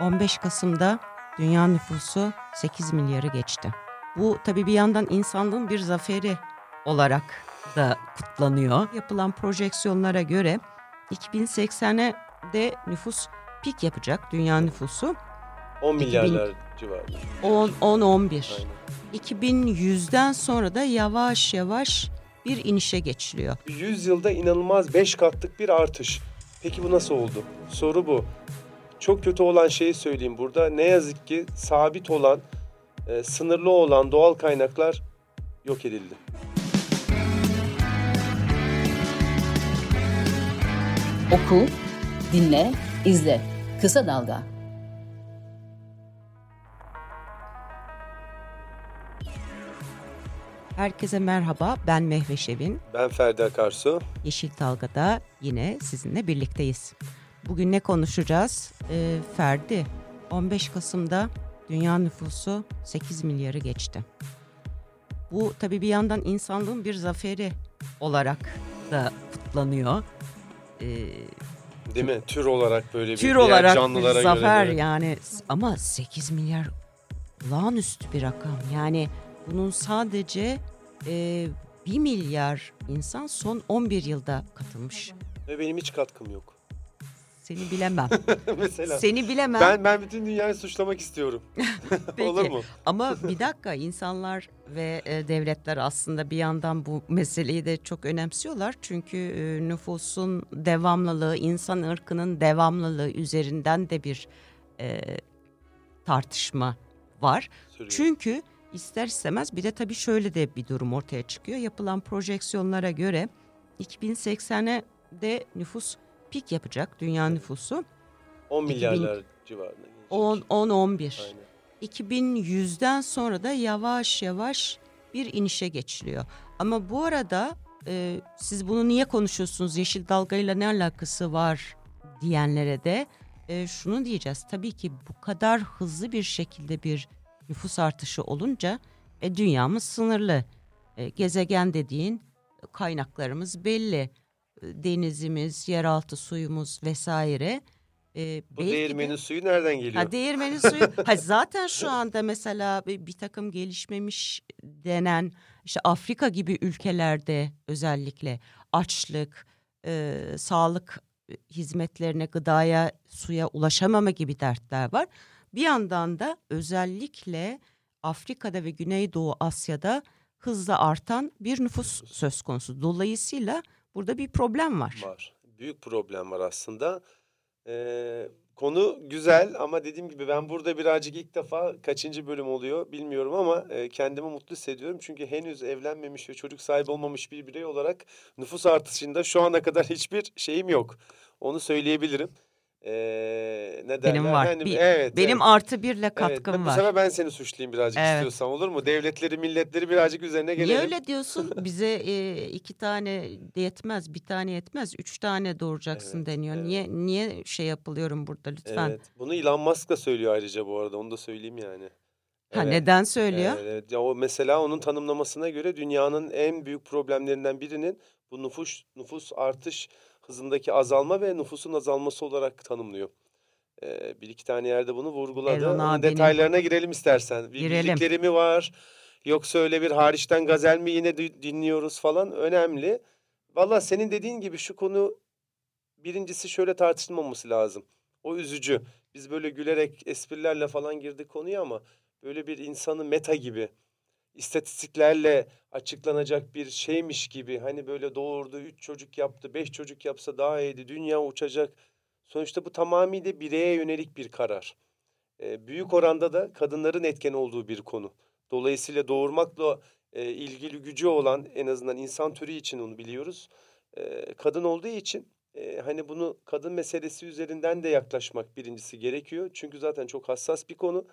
15 Kasım'da dünya nüfusu 8 milyarı geçti. Bu tabii bir yandan insanlığın bir zaferi olarak da kutlanıyor. Yapılan projeksiyonlara göre 2080'e de nüfus pik yapacak dünya nüfusu. 10 milyarlar civarında. 10-11. 2100'den sonra da yavaş yavaş bir inişe geçiliyor. 100 yılda inanılmaz 5 katlık bir artış. Peki bu nasıl oldu? Soru bu. Çok kötü olan şeyi söyleyeyim burada. Ne yazık ki sabit olan, e, sınırlı olan doğal kaynaklar yok edildi. Oku, dinle, izle. Kısa Dalga. Herkese merhaba, ben Mehve Şevin. Ben Ferdi Akarsu. Yeşil Dalga'da yine sizinle birlikteyiz. Bugün ne konuşacağız? Ee, Ferdi, 15 Kasım'da dünya nüfusu 8 milyarı geçti. Bu tabii bir yandan insanlığın bir zaferi olarak da kutlanıyor. Ee, Değil mi? Tür olarak böyle bir tür olarak canlılara bir zafer göre. yani ama 8 milyar olağanüstü bir rakam. Yani bunun sadece e, 1 milyar insan son 11 yılda katılmış. Ve benim hiç katkım yok. Seni bilemem. Mesela. Seni bilemem. Ben ben bütün dünyayı suçlamak istiyorum. Olur mu? Ama bir dakika insanlar ve e, devletler aslında bir yandan bu meseleyi de çok önemsiyorlar. Çünkü e, nüfusun devamlılığı, insan ırkının devamlılığı üzerinden de bir e, tartışma var. Sürüyor. Çünkü ister istemez bir de tabii şöyle de bir durum ortaya çıkıyor. Yapılan projeksiyonlara göre 2080'e de nüfus pik yapacak dünya nüfusu. 10 milyarlar civarında. gelecek. 10-11. Aynen. 2100'den sonra da yavaş yavaş bir inişe geçiliyor. Ama bu arada e, siz bunu niye konuşuyorsunuz? Yeşil dalgayla ne alakası var diyenlere de e, şunu diyeceğiz. Tabii ki bu kadar hızlı bir şekilde bir nüfus artışı olunca e, dünyamız sınırlı. E, gezegen dediğin kaynaklarımız belli. Denizimiz, yeraltı suyumuz vesaire. E, Bu belki de- değirmenin suyu nereden geliyor? Ha değirmenin suyu. ha zaten şu anda mesela bir, bir takım gelişmemiş denen işte Afrika gibi ülkelerde özellikle açlık, e, sağlık hizmetlerine, gıdaya, suya ulaşamama gibi dertler var. Bir yandan da özellikle Afrika'da ve Güneydoğu Asya'da hızla artan bir nüfus söz konusu. Dolayısıyla burada bir problem var. var. Büyük problem var aslında. Ee, konu güzel ama dediğim gibi ben burada birazcık ilk defa kaçıncı bölüm oluyor bilmiyorum ama e, kendimi mutlu hissediyorum. Çünkü henüz evlenmemiş ve çocuk sahibi olmamış bir birey olarak nüfus artışında şu ana kadar hiçbir şeyim yok. Onu söyleyebilirim. Ee, ne Benim derler? var. Hani, Bir- evet, Benim evet. artı birle Evet, katkım Bu var. sefer ben seni suçlayayım birazcık Evet. istiyorsan olur mu? Devletleri, milletleri birazcık üzerine gelelim. Niye öyle diyorsun? Bize e, iki tane yetmez, bir tane yetmez, üç tane doğuracaksın Evet, deniyor. evet. Niye niye şey yapılıyorum burada lütfen? Evet. Bunu Elon Musk da söylüyor ayrıca bu arada. Onu da söyleyeyim yani. Ha Evet. neden söylüyor? Evet, ya o mesela onun tanımlamasına göre dünyanın en büyük problemlerinden birinin bu nüfus nüfus artış hızındaki azalma ve nüfusun azalması olarak tanımlıyor. Ee, bir iki tane yerde bunu vurguladı. Detaylarına girelim istersen. Bir Girelim. bildikleri mi var? Yoksa öyle bir hariçten gazel mi yine di- dinliyoruz falan önemli. Valla senin dediğin gibi şu konu birincisi şöyle tartışılmaması lazım. O üzücü. Biz böyle gülerek esprilerle falan girdik konuya ama böyle bir insanı meta gibi istatistiklerle açıklanacak bir şeymiş gibi hani böyle doğurdu, üç çocuk yaptı, beş çocuk yapsa daha iyiydi, dünya uçacak. Sonuçta bu tamamıyla bireye yönelik bir karar. Ee, büyük oranda da kadınların etken olduğu bir konu. Dolayısıyla doğurmakla e, ilgili gücü olan en azından insan türü için onu biliyoruz. Ee, kadın olduğu için e, hani bunu kadın meselesi üzerinden de yaklaşmak birincisi gerekiyor. Çünkü zaten çok hassas bir konu.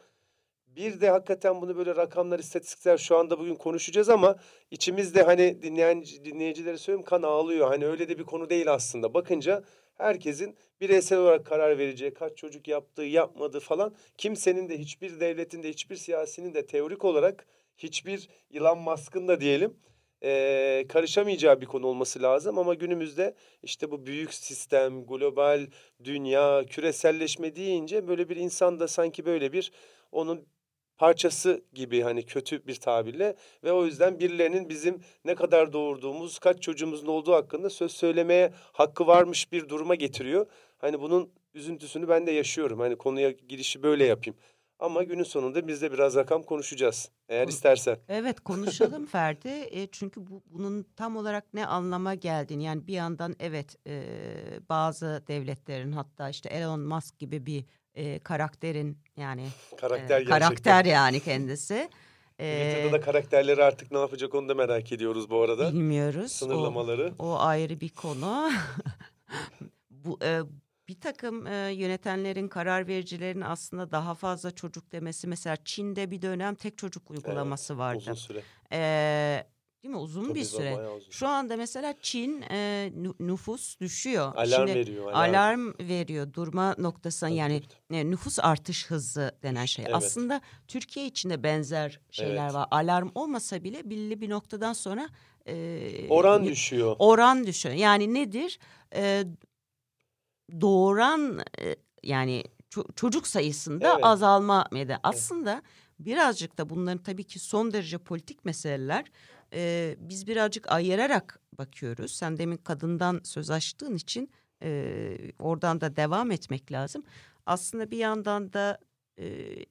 Bir de hakikaten bunu böyle rakamlar, istatistikler şu anda bugün konuşacağız ama içimizde hani dinleyen dinleyicilere söylüyorum kan ağlıyor. Hani öyle de bir konu değil aslında. Bakınca herkesin bireysel olarak karar vereceği, kaç çocuk yaptığı, yapmadığı falan kimsenin de hiçbir devletin de hiçbir siyasinin de teorik olarak hiçbir Elon Musk'ın da diyelim e, karışamayacağı bir konu olması lazım ama günümüzde işte bu büyük sistem, global dünya, küreselleşme deyince böyle bir insan da sanki böyle bir onun parçası gibi hani kötü bir tabirle ve o yüzden birilerinin bizim ne kadar doğurduğumuz, kaç çocuğumuzun olduğu hakkında söz söylemeye hakkı varmış bir duruma getiriyor. Hani bunun üzüntüsünü ben de yaşıyorum. Hani konuya girişi böyle yapayım. Ama günün sonunda biz de biraz rakam konuşacağız. Eğer istersen. Evet konuşalım Ferdi. E, çünkü bu, bunun tam olarak ne anlama geldiğini yani bir yandan evet e, bazı devletlerin hatta işte Elon Musk gibi bir e, karakterin yani Karakter e, karakter yani kendisi. Twitter'da da karakterleri artık ne yapacak onu da merak ediyoruz bu arada. Bilmiyoruz. Sınırlamaları. O, o ayrı bir konu. bu e, bir takım e, yönetenlerin, karar vericilerin aslında daha fazla çocuk demesi. Mesela Çin'de bir dönem tek çocuk uygulaması evet, vardı. Uzun süre. E, değil mi? Uzun Tabii bir süre. uzun. Şu anda mesela Çin e, nüfus düşüyor. Alarm Şimdi, veriyor. Alarm. alarm veriyor. Durma noktasına tabii, yani tabii. E, nüfus artış hızı denen şey. Evet. Aslında Türkiye içinde benzer şeyler Evet. var. Alarm olmasa bile belli bir noktadan sonra e, Oran düşüyor. oran düşüyor. Yani nedir? E, doğuran e, yani ço- çocuk sayısında Evet. azalma mıydı? Aslında birazcık da bunların tabii ki son derece politik meseleler. E, biz birazcık ayırarak bakıyoruz. Sen demin kadından söz açtığın için e, oradan da devam etmek lazım. Aslında bir yandan da e,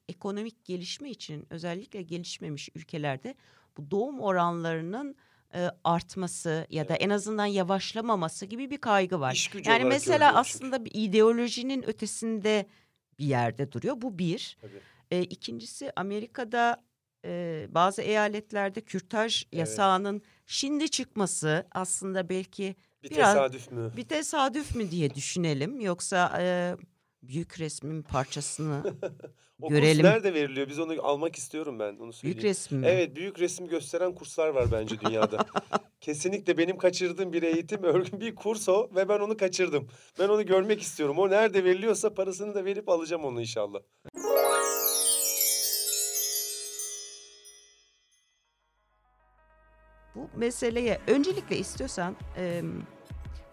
ekonomik gelişme için özellikle gelişmemiş ülkelerde bu doğum oranlarının e, artması ya da en azından yavaşlamaması gibi bir kaygı var. Yani mesela aslında bir ideolojinin ötesinde bir yerde duruyor. Bu bir. Tabii. E, ikincisi Amerika'da e, bazı eyaletlerde kürtaj Evet. yasağının şimdi çıkması aslında belki Bir biraz- tesadüf mü? bir tesadüf mü diye düşünelim. Yoksa e, büyük resmin parçasını O görelim. kurs nerede veriliyor? Biz onu almak istiyorum ben. Onu büyük söyleyeyim. resim mi? Evet büyük resim gösteren kurslar var bence dünyada. Kesinlikle benim kaçırdığım bir eğitim örgün bir kurs o ve ben onu kaçırdım. Ben onu görmek istiyorum. O nerede veriliyorsa parasını da verip alacağım onu inşallah. Meseleye öncelikle istiyorsan e,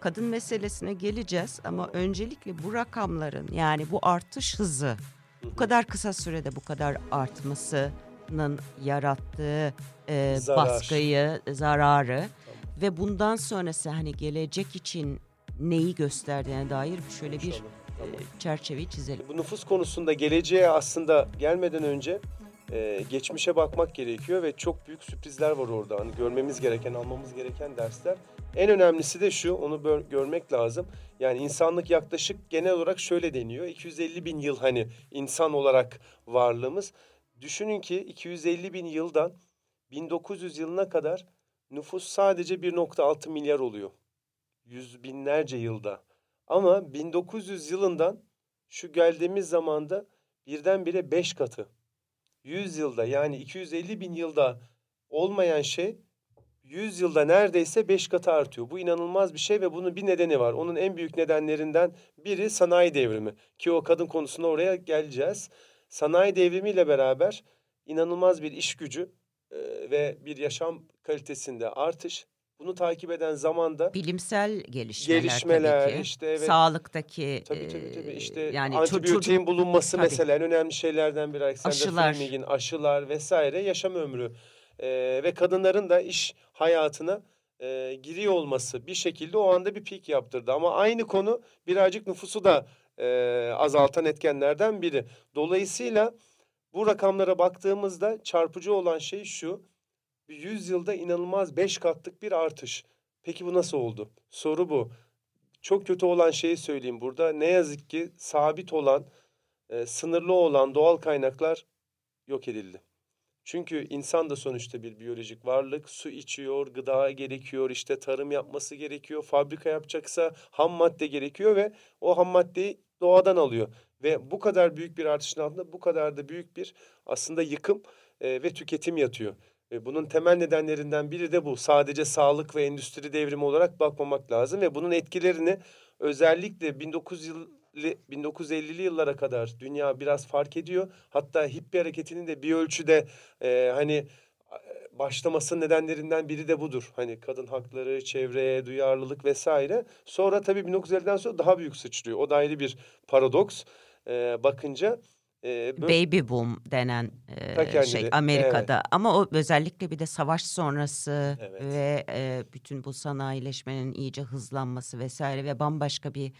kadın meselesine geleceğiz ama öncelikle bu rakamların yani bu artış hızı bu kadar kısa sürede bu kadar artmasının yarattığı e, Zarar. baskıyı, zararı ve bundan sonrası hani gelecek için neyi gösterdiğine dair şöyle bir e, Tamam. çerçeveyi çizelim. Bu nüfus konusunda geleceğe aslında gelmeden önce e, geçmişe bakmak gerekiyor ve çok büyük sürprizler var orada. Hani görmemiz gereken, almamız gereken dersler. En önemlisi de şu, onu görmek lazım. Yani insanlık yaklaşık genel olarak şöyle deniyor. 250 bin yıl hani insan olarak varlığımız. Düşünün ki 250 bin yıldan 1900 yılına kadar nüfus sadece 1.6 milyar oluyor. Yüz binlerce yılda. Ama 1900 yılından şu geldiğimiz zamanda birdenbire 5 katı. 100 yılda yani 250 bin yılda olmayan şey 100 yılda neredeyse 5 katı artıyor. Bu inanılmaz bir şey ve bunun bir nedeni var. Onun en büyük nedenlerinden biri sanayi devrimi. Ki o kadın konusuna oraya geleceğiz. Sanayi devrimiyle beraber inanılmaz bir iş gücü ve bir yaşam kalitesinde artış. Bunu takip eden zamanda Bilimsel gelişmeler, gelişmeler tabii ki. işte evet Sağlıktaki Tabii tabii tabii e, işte yani antibiyotiğin çocuk bulunması Tabii. mesela en önemli şeylerden biri. Alexander. Fleming'in aşılar vesaire yaşam ömrü Ee, ve kadınların da iş hayatına e, giriyor olması bir şekilde o anda bir pik yaptırdı. Ama aynı konu birazcık nüfusu da e, azaltan etkenlerden biri. Dolayısıyla bu rakamlara baktığımızda çarpıcı olan şey şu. 100 yılda inanılmaz 5 katlık bir artış. Peki bu nasıl oldu? Soru bu. Çok kötü olan şeyi söyleyeyim burada. Ne yazık ki sabit olan, e, sınırlı olan doğal kaynaklar yok edildi. Çünkü insan da sonuçta bir biyolojik varlık. Su içiyor, gıda gerekiyor, işte tarım yapması gerekiyor. Fabrika yapacaksa ham madde gerekiyor ve o ham maddeyi doğadan alıyor. Ve bu kadar büyük bir artışın altında bu kadar da büyük bir aslında yıkım e, ve tüketim yatıyor. Ve bunun temel nedenlerinden biri de bu. Sadece sağlık ve endüstri devrimi olarak bakmamak lazım ve bunun etkilerini özellikle 1900 yıl 1950'li yıllara kadar dünya biraz fark ediyor. Hatta hippie hareketinin de bir ölçüde e, hani e, başlaması nedenlerinden biri de budur. Hani kadın hakları, çevreye duyarlılık vesaire. Sonra tabii 1950'den sonra daha büyük sıçrıyor. O da ayrı bir paradoks. Ee, bakınca e, baby boom denen e, şey Amerika'da evet. ama o özellikle bir de savaş sonrası evet. ve e, bütün bu sanayileşmenin iyice hızlanması vesaire ve bambaşka bir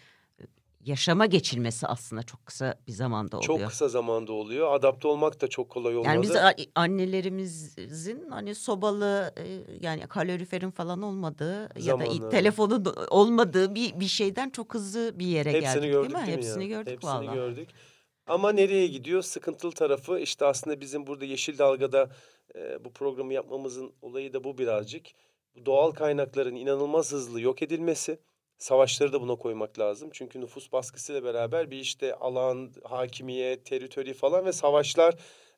yaşama geçilmesi aslında çok kısa bir zamanda oluyor. Çok kısa zamanda oluyor. Adapte olmak da çok kolay olmadı. Yani biz annelerimizin hani sobalı yani kaloriferin falan olmadığı Zamanı. ya da telefonun olmadığı bir bir şeyden çok hızlı bir yere Hepsini geldik gördük, değil mi? Değil Hepsini ya? gördük Hepsini vallahi. gördük. Ama nereye gidiyor? Sıkıntılı tarafı işte aslında bizim burada Yeşil Dalga'da e, bu programı yapmamızın olayı da bu birazcık. Doğal kaynakların inanılmaz hızlı yok edilmesi. Savaşları da buna koymak lazım. Çünkü nüfus baskısıyla beraber bir işte alan, hakimiyet, teritori falan ve savaşlar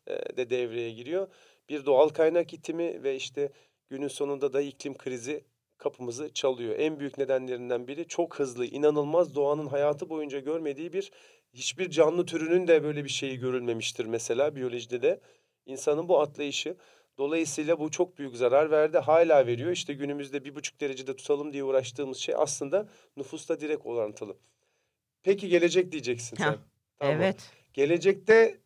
e, de devreye giriyor. Bir doğal kaynak itimi ve işte günün sonunda da iklim krizi kapımızı çalıyor. En büyük nedenlerinden biri çok hızlı, inanılmaz doğanın hayatı boyunca görmediği bir hiçbir canlı türünün de böyle bir şeyi görülmemiştir mesela biyolojide de. insanın bu atlayışı. Dolayısıyla bu çok büyük zarar verdi. Hala veriyor. İşte günümüzde bir buçuk derecede tutalım diye uğraştığımız şey aslında nüfusla direkt orantılı. Peki gelecek diyeceksin sen. Tamam. Evet. Gelecekte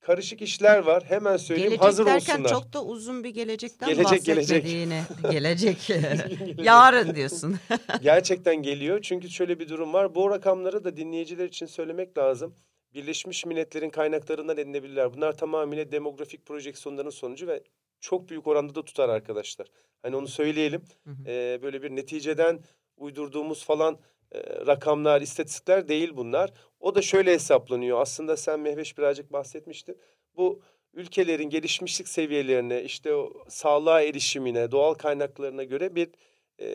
karışık işler var. Hemen söyleyeyim gelecek hazır derken olsunlar. çok da uzun bir gelecekten gelecek. Gelecek. gelecek. Yarın diyorsun. Gerçekten geliyor. Çünkü şöyle bir durum var. Bu rakamları da dinleyiciler için söylemek lazım. Birleşmiş Milletler'in kaynaklarından edinebilirler. Bunlar tamamıyla demografik projeksiyonların sonucu ve çok büyük oranda da tutar arkadaşlar. Hani onu söyleyelim. Hı hı. Ee, böyle bir neticeden uydurduğumuz falan e, rakamlar, istatistikler değil bunlar. O da şöyle hesaplanıyor. Aslında sen Mehveş birazcık bahsetmiştin. Bu ülkelerin gelişmişlik seviyelerine, işte o sağlığa erişimine, doğal kaynaklarına göre bir e,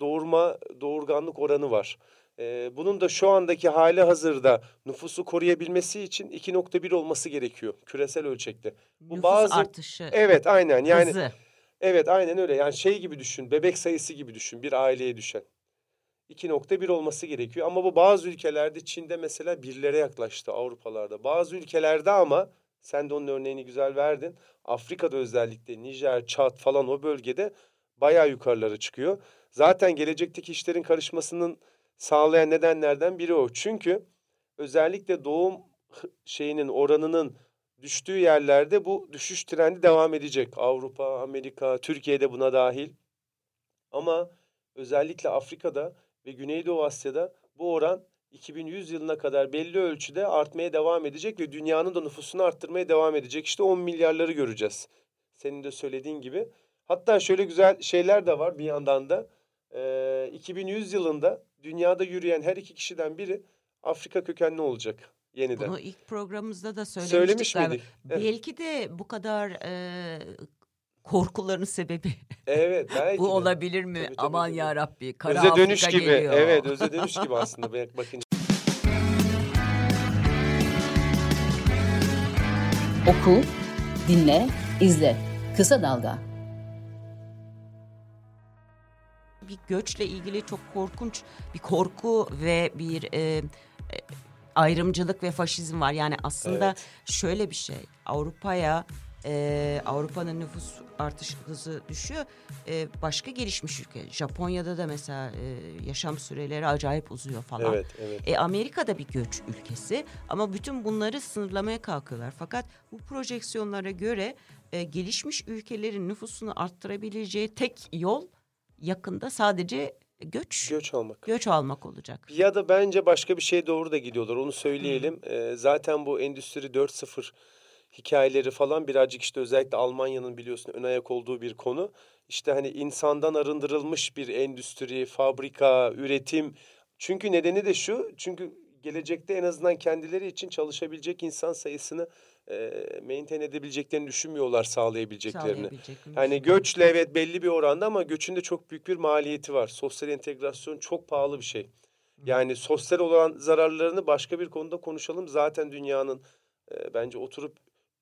doğurma, doğurganlık oranı var. E, bunun da şu andaki hali hazırda nüfusu koruyabilmesi için 2.1 olması gerekiyor küresel ölçekte. Bu Nüfus bazı artışı. Evet, aynen. Yani hızı. Evet, aynen öyle. Yani şey gibi düşün, bebek sayısı gibi düşün bir aileye düşen. 2.1 olması gerekiyor. Ama bu bazı ülkelerde Çin'de mesela birlere yaklaştı Avrupalarda. Bazı ülkelerde ama sen de onun örneğini güzel verdin. Afrika'da özellikle Nijer, Çat falan o bölgede bayağı yukarılara çıkıyor. Zaten gelecekteki işlerin karışmasının sağlayan nedenlerden biri o. Çünkü özellikle doğum şeyinin oranının düştüğü yerlerde bu düşüş trendi devam edecek. Avrupa, Amerika, Türkiye'de buna dahil. Ama özellikle Afrika'da ve Güneydoğu Asya'da bu oran 2100 yılına kadar belli ölçüde artmaya devam edecek ve dünyanın da nüfusunu arttırmaya devam edecek. İşte 10 milyarları göreceğiz. Senin de söylediğin gibi. Hatta şöyle güzel şeyler de var bir yandan da. Ee, 2100 yılında dünyada yürüyen her iki kişiden biri Afrika kökenli olacak yeniden. Bunu ilk programımızda da söylemiştik. Söylemiş miydik? Evet. Belki de bu kadar e, korkuların sebebi. Evet belki Bu de. olabilir mi? Tabii, tabii, Aman ya Rabbi. Kara öze dönüş Afrika gibi. Geliyor. Evet öze dönüş gibi aslında bakınca. Oku, dinle, izle. Kısa Dalga. Bir göçle ilgili çok korkunç bir korku ve bir e, e, ayrımcılık ve faşizm var. Yani aslında evet. şöyle bir şey. Avrupa'ya e, Avrupa'nın nüfus artış hızı düşüyor. E, başka gelişmiş ülke, Japonya'da da mesela e, yaşam süreleri acayip uzuyor falan. Evet, evet. E, Amerika'da bir göç ülkesi ama bütün bunları sınırlamaya kalkıyorlar. Fakat bu projeksiyonlara göre e, gelişmiş ülkelerin nüfusunu arttırabileceği tek yol yakında sadece göç göç almak. Göç almak olacak. Ya da bence başka bir şey doğru da gidiyorlar. Onu söyleyelim. Ee, zaten bu endüstri 4.0 hikayeleri falan birazcık işte özellikle Almanya'nın biliyorsun ön ayak olduğu bir konu. İşte hani insandan arındırılmış bir endüstri, fabrika, üretim. Çünkü nedeni de şu. Çünkü gelecekte en azından kendileri için çalışabilecek insan sayısını e, maintain edebileceklerini düşünmüyorlar sağlayabileceklerini. Yani göçle evet belli bir oranda ama göçün de çok büyük bir maliyeti var. Sosyal entegrasyon çok pahalı bir şey. Yani sosyal olan zararlarını başka bir konuda konuşalım. Zaten dünyanın e, bence oturup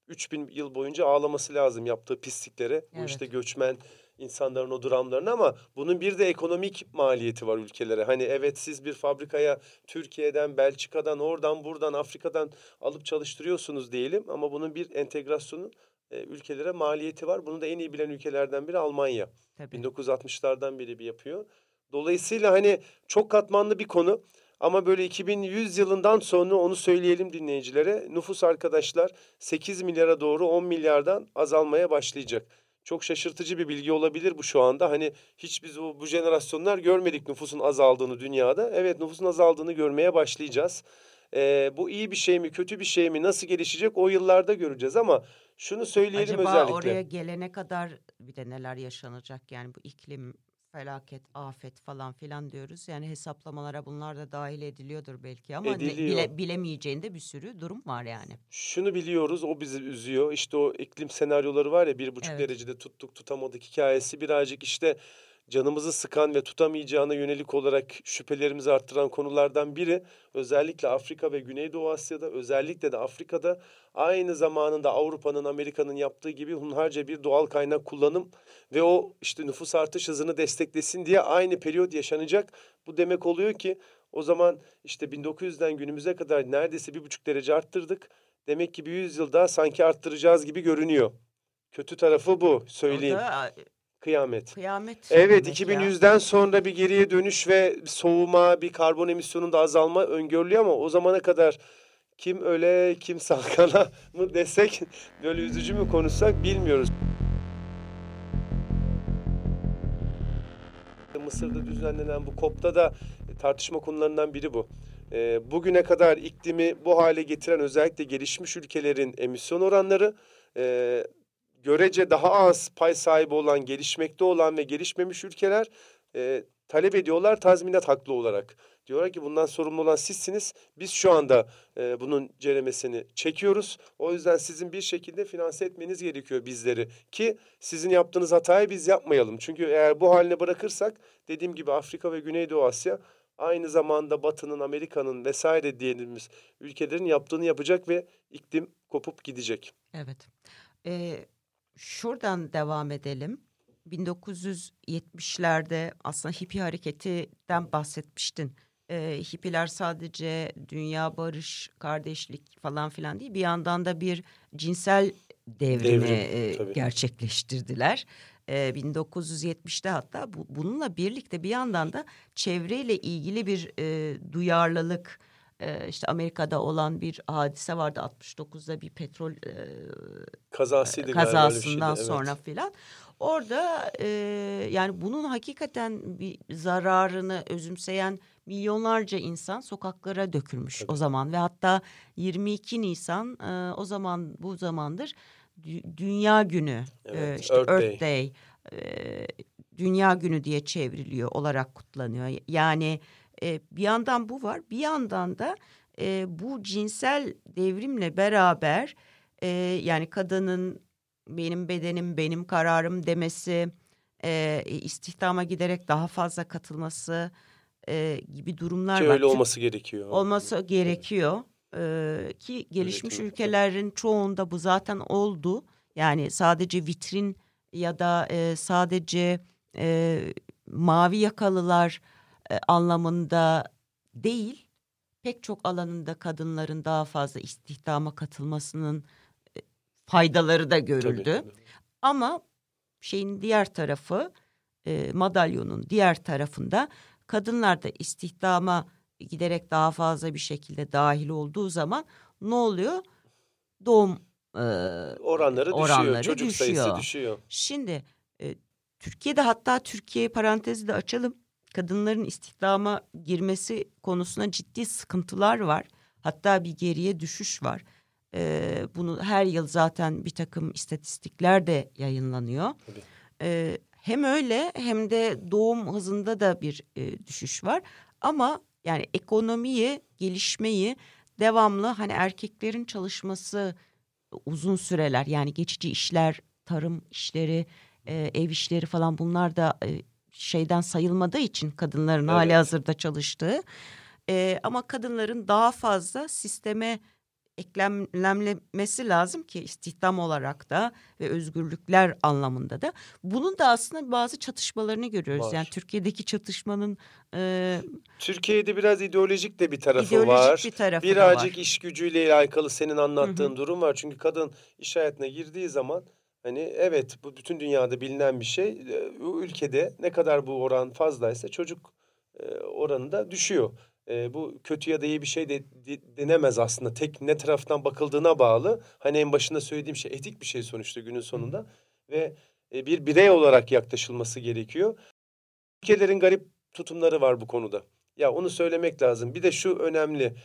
3000 yıl boyunca ağlaması lazım yaptığı pisliklere. Evet. Bu işte göçmen insanların o dramlarını ama bunun bir de ekonomik maliyeti var ülkelere. Hani evet siz bir fabrikaya Türkiye'den, Belçika'dan, oradan, buradan, Afrika'dan alıp çalıştırıyorsunuz diyelim ama bunun bir entegrasyonu e, ülkelere maliyeti var. Bunu da en iyi bilen ülkelerden biri Almanya. Tabii. 1960'lardan beri bir yapıyor. Dolayısıyla hani çok katmanlı bir konu. Ama böyle 2100 yılından sonra onu söyleyelim dinleyicilere. Nüfus arkadaşlar 8 milyara doğru 10 milyardan azalmaya başlayacak. Çok şaşırtıcı bir bilgi olabilir bu şu anda. Hani hiç biz bu, bu jenerasyonlar görmedik nüfusun azaldığını dünyada. Evet nüfusun azaldığını görmeye başlayacağız. Ee, bu iyi bir şey mi kötü bir şey mi nasıl gelişecek o yıllarda göreceğiz ama şunu söyleyelim Acaba özellikle. oraya gelene kadar bir de neler yaşanacak yani bu iklim felaket, afet falan filan diyoruz. Yani hesaplamalara bunlar da dahil ediliyordur belki ama Ediliyor. bile, bilemeyeceğinde bir sürü durum var yani. Şunu biliyoruz o bizi üzüyor. İşte o iklim senaryoları var ya bir buçuk Evet. derecede tuttuk tutamadık hikayesi birazcık işte canımızı sıkan ve tutamayacağına yönelik olarak şüphelerimizi arttıran konulardan biri. Özellikle Afrika ve Güneydoğu Asya'da özellikle de Afrika'da aynı zamanında Avrupa'nın Amerika'nın yaptığı gibi hunharca bir doğal kaynak kullanım ve o işte nüfus artış hızını desteklesin diye aynı periyot yaşanacak. Bu demek oluyor ki o zaman işte 1900'den günümüze kadar neredeyse bir buçuk derece arttırdık. Demek ki bir yüzyıl daha sanki arttıracağız gibi görünüyor. Kötü tarafı bu söyleyeyim. O da Kıyamet. kıyamet. Evet demek ya. 2100'den sonra bir geriye dönüş ve soğuma, bir karbon emisyonunda azalma öngörülüyor ama o zamana kadar kim öle kim salkana mı desek böyle üzücü mü konuşsak bilmiyoruz. Mısır'da düzenlenen bu COP'ta da tartışma konularından biri bu. Ee, bugüne kadar iklimi bu hale getiren özellikle gelişmiş ülkelerin emisyon oranları e, görece daha az pay sahibi olan, gelişmekte olan ve gelişmemiş ülkeler e, talep ediyorlar tazminat haklı olarak. Diyorlar ki bundan sorumlu olan sizsiniz. Biz şu anda e, bunun ceremesini çekiyoruz. O yüzden sizin bir şekilde finanse etmeniz gerekiyor bizleri. Ki sizin yaptığınız hatayı biz yapmayalım. Çünkü eğer bu haline bırakırsak dediğim gibi Afrika ve Güneydoğu Asya aynı zamanda Batı'nın, Amerika'nın vesaire diyebiliriz ülkelerin yaptığını yapacak ve iklim kopup gidecek. Evet. Ee, şuradan devam edelim. 1970'lerde aslında hippie hareketinden bahsetmiştin. Ee, hippiler sadece dünya barış, kardeşlik falan filan değil. Bir yandan da bir cinsel devrimi Devrim, e, gerçekleştirdiler. Ee, 1970'te hatta bu, bununla birlikte bir yandan da çevreyle ilgili bir e, duyarlılık e, işte Amerika'da olan bir hadise vardı 69'da bir petrol e, Kazasıydı öyle bir şeydi, kazasından evet. sonra filan. Orada e, yani bunun hakikaten bir zararını özümseyen milyonlarca insan sokaklara dökülmüş o zaman ve hatta 22 Nisan e, o zaman bu zamandır Dü- Dünya Günü e, Evet, işte Earth Earth, Day. Day, e, Dünya Günü diye çevriliyor olarak kutlanıyor. Yani e, bir yandan bu var bir yandan da e, bu cinsel devrimle beraber e, yani kadının benim bedenim benim kararım demesi e, istihdama giderek daha fazla katılması e, gibi durumlar Ki var. öyle olması gerekiyor. olması gerekiyor E, ki gelişmiş Üretim, ülkelerin çoğunda bu zaten oldu. Yani sadece vitrin ya da e, sadece e, mavi yakalılar e, anlamında değil pek çok alanında kadınların daha fazla istihdama katılmasının e, faydaları da Tabii, görüldü. tabii. Ama şeyin diğer tarafı e, madalyonun diğer tarafında kadınlar da istihdama giderek daha fazla bir şekilde dahil olduğu zaman ne oluyor? Doğum e, Oranları düşüyor, oranları çocuk sayısı düşüyor. düşüyor. Şimdi e, Türkiye'de hatta Türkiye parantezi de açalım. Kadınların istihdama girmesi konusunda ciddi sıkıntılar var. Hatta bir geriye düşüş var. E, bunu her yıl zaten bir takım istatistikler de yayınlanıyor. Tabii. E, hem öyle hem de doğum hızında da bir e, düşüş var. Ama yani ekonomiyi, gelişmeyi devamlı hani erkeklerin çalışması uzun süreler yani geçici işler, tarım işleri, e, ev işleri falan bunlar da e, şeyden sayılmadığı için kadınların hali Evet. hazırda çalıştığı. E, ama kadınların daha fazla sisteme eklemlenmesi lazım ki istihdam olarak da ve özgürlükler anlamında da. Bunun da aslında bazı çatışmalarını görüyoruz. Var. Yani Türkiye'deki çatışmanın e, Türkiye'de biraz ideolojik de bir tarafı ideolojik var. bir tarafı Birazcık var. iş gücüyle alakalı senin anlattığın durum var. Çünkü kadın iş hayatına girdiği zaman hani evet bu bütün dünyada bilinen bir şey. Ee, Bu ülkede ne kadar bu oran fazlaysa çocuk e, oranı da düşüyor. E, bu kötü ya da iyi bir şey de, de- denemez aslında. Tek ne taraftan bakıldığına bağlı. Hani en başında söylediğim şey etik bir şey sonuçta günün sonunda. Ve e, bir birey olarak yaklaşılması gerekiyor. Ülkelerin garip tutumları var bu konuda. Ya onu söylemek lazım. Bir de şu önemli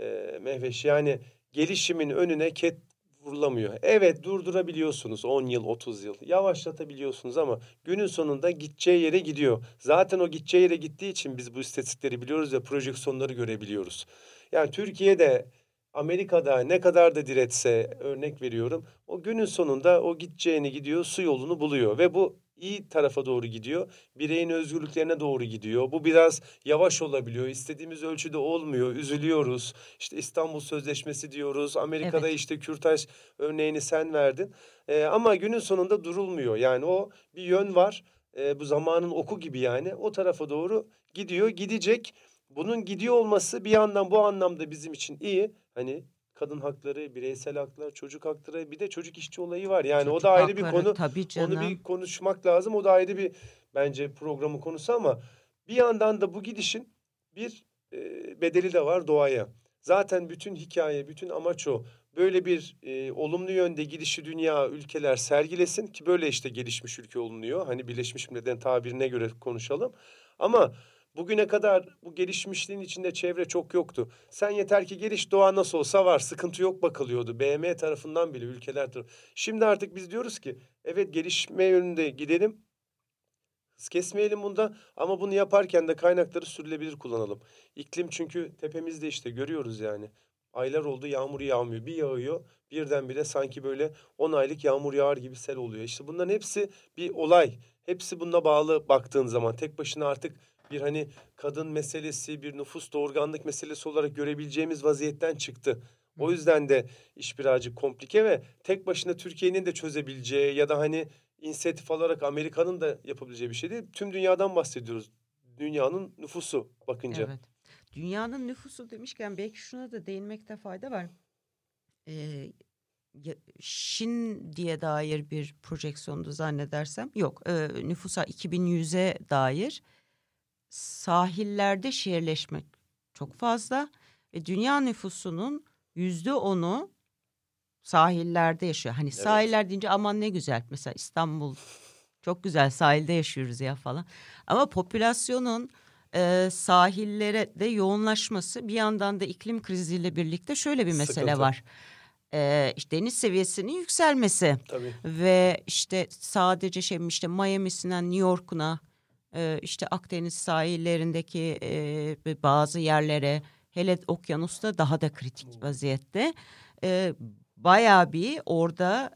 e, Mehveş yani gelişimin önüne ket vurulamıyor. Evet durdurabiliyorsunuz 10 yıl 30 yıl yavaşlatabiliyorsunuz ama günün sonunda gideceği yere gidiyor. Zaten o gideceği yere gittiği için biz bu istatistikleri biliyoruz ve projeksiyonları görebiliyoruz. Yani Türkiye'de Amerika'da ne kadar da diretse örnek veriyorum o günün sonunda o gideceğini gidiyor su yolunu buluyor ve bu iyi tarafa doğru gidiyor. Bireyin özgürlüklerine doğru gidiyor. Bu biraz yavaş olabiliyor. İstediğimiz ölçüde olmuyor. Üzülüyoruz. İşte İstanbul Sözleşmesi diyoruz. Amerika'da Evet. işte kürtaj örneğini sen verdin. Ee, ama günün sonunda durulmuyor. Yani o bir yön var. Ee, bu zamanın oku gibi yani. O tarafa doğru gidiyor, gidecek. Bunun gidiyor olması bir yandan bu anlamda bizim için iyi. Hani kadın hakları, bireysel haklar, çocuk hakları bir de çocuk işçi olayı var. Yani o Çocuk da ayrı bir hakları, konu. Tabii canım. Onu bir konuşmak lazım. O da ayrı bir bence programın konusu ama bir yandan da bu gidişin bir e, bedeli de var doğaya. Zaten bütün hikaye, bütün amaç o. Böyle bir e, olumlu yönde gidişi dünya ülkeler sergilesin ki böyle işte gelişmiş ülke olunuyor. Hani Birleşmiş Milletler'in tabirine göre konuşalım. Ama bugüne kadar bu gelişmişliğin içinde çevre çok yoktu. Sen yeter ki geliş doğa nasıl olsa var, sıkıntı yok bakılıyordu. BM tarafından bile ülkeler tarafından. Şimdi artık biz diyoruz ki evet gelişme yönünde gidelim. Hız kesmeyelim bunda ama bunu yaparken de kaynakları sürülebilir kullanalım. İklim çünkü tepemizde işte görüyoruz yani. Aylar oldu yağmur yağmıyor. Bir yağıyor birdenbire sanki böyle 10 aylık yağmur yağar gibi sel oluyor. İşte bunların hepsi bir olay. Hepsi bununla bağlı baktığın zaman tek başına artık bir hani kadın meselesi, bir nüfus doğurganlık meselesi olarak görebileceğimiz vaziyetten çıktı. O yüzden de iş birazcık komplike ve tek başına Türkiye'nin de çözebileceği ya da hani inisiyatif alarak Amerika'nın da yapabileceği bir şey değil. Tüm dünyadan bahsediyoruz. Dünyanın nüfusu bakınca. Evet. Dünyanın nüfusu demişken belki şuna da değinmekte fayda var. Ee, Şin diye dair bir projeksiyondu zannedersem. Yok, e, nüfusa 2100'e dair sahillerde şehirleşme çok fazla ve dünya nüfusunun yüzde onu sahillerde yaşıyor. Hani sahiller deyince aman ne güzel. Mesela İstanbul çok güzel sahilde yaşıyoruz ya falan. Ama popülasyonun e, sahillere de yoğunlaşması bir yandan da iklim kriziyle birlikte şöyle bir mesele Sıkıntı. var. E, işte deniz seviyesinin yükselmesi Tabii. ve işte sadece şey işte Miami'sinden New York'una e, işte Akdeniz sahillerindeki e, bazı yerlere hele okyanusta daha da kritik vaziyette e, bayağı bir orada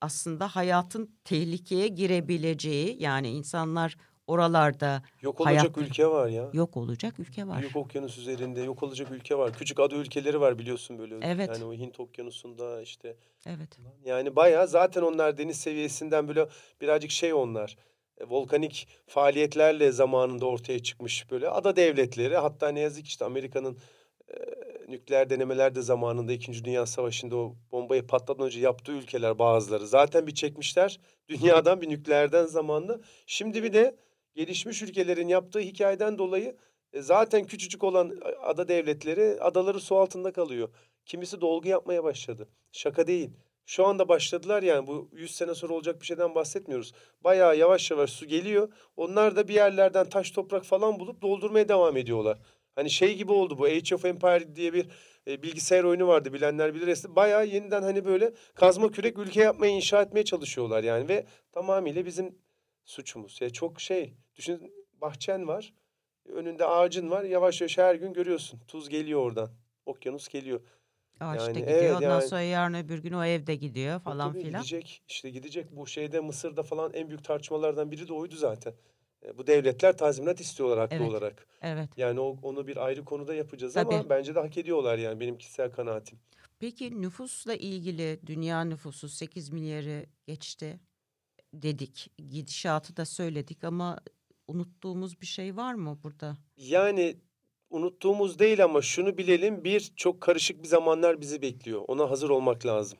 aslında hayatın tehlikeye girebileceği yani insanlar oralarda Yok olacak Hayatta. ülke var ya. yok olacak ülke var. Büyük okyanus üzerinde yok olacak ülke var. Küçük ada ülkeleri var biliyorsun böyle. Evet. Yani o Hint okyanusunda işte. Evet. Yani bayağı zaten onlar deniz seviyesinden böyle birazcık şey onlar. E, Volkanik faaliyetlerle zamanında ortaya çıkmış böyle ada devletleri. Hatta ne yazık işte Amerika'nın e, nükleer denemeler de zamanında İkinci Dünya Savaşı'nda o bombayı patlatmadan önce yaptığı ülkeler bazıları. Zaten bir çekmişler dünyadan bir nükleerden zamanında. Şimdi bir de gelişmiş ülkelerin yaptığı hikayeden dolayı e, zaten küçücük olan ada devletleri adaları su altında kalıyor. Kimisi dolgu yapmaya başladı. Şaka değil. Şu anda başladılar yani bu 100 sene sonra olacak bir şeyden bahsetmiyoruz. Bayağı yavaş yavaş su geliyor. Onlar da bir yerlerden taş toprak falan bulup doldurmaya devam ediyorlar. Hani şey gibi oldu bu Age of Empire diye bir e, bilgisayar oyunu vardı bilenler bilir. Eskiden Bayağı yeniden hani böyle kazma kürek ülke yapmaya inşa etmeye çalışıyorlar yani ve tamamıyla bizim suçumuz. Ya çok şey düşün bahçen var önünde ağacın var yavaş yavaş her gün görüyorsun tuz geliyor oradan okyanus geliyor. Ağaçta Yani gidiyor evet, ondan yani- sonra yarın öbür gün o evde gidiyor falan filan. Gidecek işte gidecek bu şeyde Mısır'da falan en büyük tartışmalardan biri de oydu zaten. E, Bu devletler tazminat istiyorlar haklı Evet. olarak. Evet. Yani o, onu bir ayrı konuda yapacağız Tabii. ama bence de hak ediyorlar yani benim kişisel kanaatim. Peki nüfusla ilgili dünya nüfusu 8 milyarı geçti dedik. Gidişatı da söyledik ama unuttuğumuz bir şey var mı burada? Yani unuttuğumuz değil ama şunu bilelim bir çok karışık bir zamanlar bizi bekliyor. Ona hazır olmak lazım.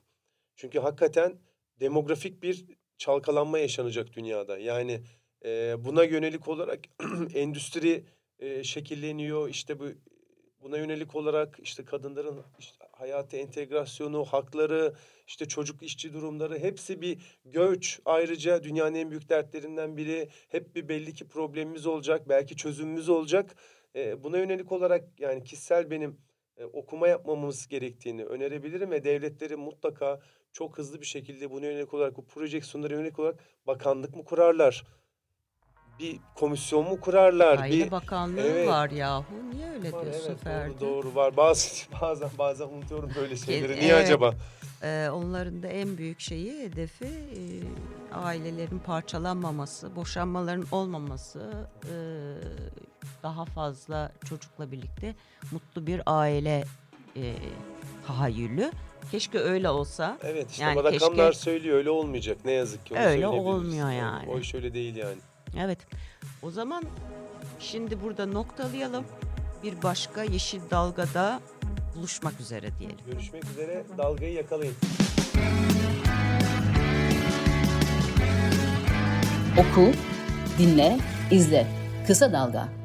Çünkü hakikaten demografik bir çalkalanma yaşanacak dünyada. Yani e, buna yönelik olarak endüstri e, şekilleniyor. İşte bu buna yönelik olarak işte kadınların işte hayata entegrasyonu, hakları, işte çocuk işçi durumları hepsi bir göç. Ayrıca dünyanın en büyük dertlerinden biri. Hep bir belli ki problemimiz olacak, belki çözümümüz olacak. E, buna yönelik olarak yani kişisel benim e, okuma yapmamız gerektiğini önerebilirim ve devletleri mutlaka çok hızlı bir şekilde buna yönelik olarak bu projeksiyonlara yönelik olarak bakanlık mı kurarlar? Bir komisyon mu kurarlar? Aile bir Bakanlığı Evet. var yahu. Niye öyle Var, diyorsun evet, Ferdi? doğru, doğru var. Bazı bazen bazen unutuyorum böyle şeyleri. Niye evet. acaba? Ee, onların da en büyük şeyi, hedefi e, ailelerin parçalanmaması, boşanmaların olmaması, e, daha fazla çocukla birlikte mutlu bir aile e, tahayyülü. Keşke öyle olsa. Evet işte Yani rakamlar keşke- söylüyor öyle olmayacak ne yazık ki. onu Öyle olmuyor yani. O iş öyle değil yani. Evet. O zaman şimdi burada noktalayalım. Bir başka Yeşil Dalga'da buluşmak üzere diyelim. Görüşmek üzere dalgayı yakalayın. Oku, dinle, izle. Kısa Dalga.